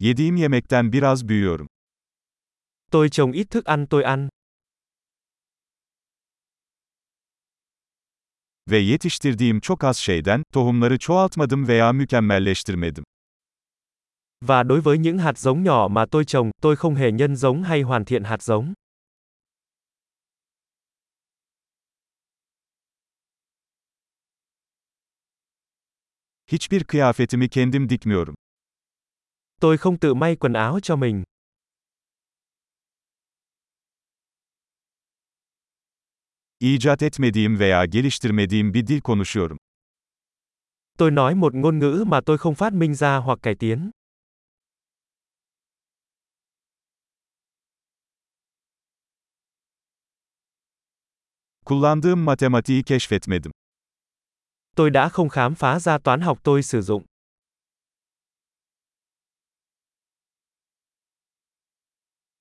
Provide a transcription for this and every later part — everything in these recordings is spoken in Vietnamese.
Yediğim yemekten biraz büyüyorum. Tôi trồng ít thức ăn tôi ăn. Ve yetiştirdiğim çok az şeyden, tohumları çoğaltmadım veya mükemmelleştirmedim. Và đối với những hạt giống nhỏ mà tôi trồng, tôi không hề nhân giống hay hoàn thiện hạt giống. Hiçbir kıyafetimi kendim dikmiyorum. Tôi không tự may quần áo cho mình. İcat etmediğim veya geliştirmediğim bir dil konuşuyorum. Tôi nói một ngôn ngữ mà tôi không phát minh ra hoặc cải tiến. Kullandığım matematiği keşfetmedim. Tôi đã không khám phá ra toán học tôi sử dụng.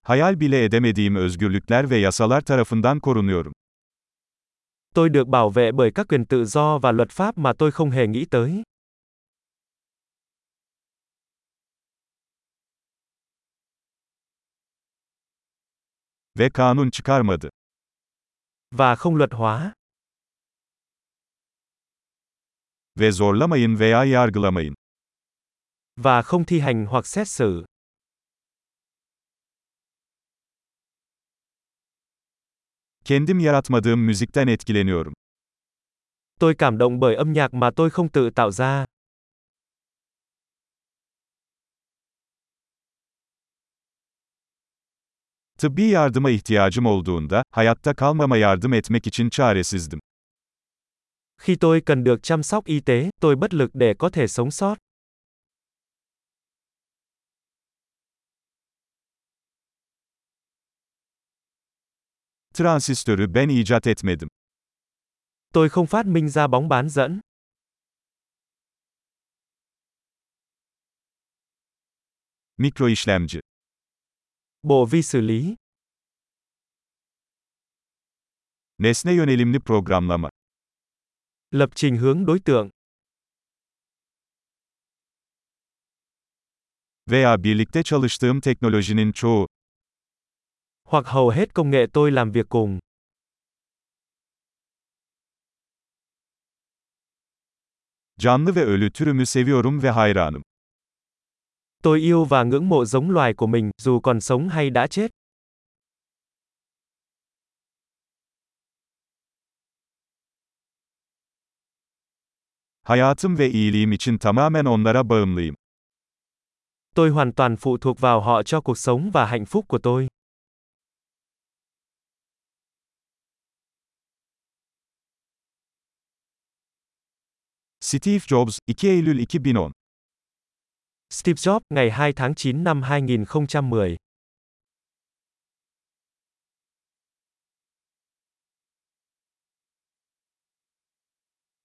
Hayal bile edemediğim özgürlükler ve yasalar tarafından korunuyorum. Tôi được bảo vệ bởi các quyền tự do và luật pháp mà tôi không hề nghĩ tới. Ve kanun çıkarmadı. Và không luật hóa. Ve zorlamayın veya yargılamayın. Và không thi hành hoặc xét xử. Kendim yaratmadığım müzikten etkileniyorum. Tôi cảm động bởi âm nhạc mà tôi không tự tạo ra. Tıbbi yardıma ihtiyacım olduğunda, hayatta kalmama yardım etmek için çaresizdim. Khi tôi cần được chăm sóc y tế, tôi bất lực để có thể sống sót. Transistörü ben icat etmedim. Tôi không phát minh ra bóng bán dẫn. Mikro işlemci. Bộ vi xử lý. Nesne yönelimli programlama. Lập trình hướng đối tượng. Veya birlikte çalıştığım teknolojinin çoğu. Hoặc hầu hết công nghệ tôi làm việc cùng. Canlı ve ölü türümü seviyorum ve hayranım. Tôi yêu và ngưỡng mộ giống loài của mình, dù còn sống hay đã chết. Hayatım ve iyiliğim için tamamen onlara bağımlıyım. Tôi hoàn toàn phụ thuộc vào họ cho cuộc sống và hạnh phúc của tôi. Steve Jobs, 2 Eylül 2010 Steve Jobs, ngày 2 tháng 9 năm 2010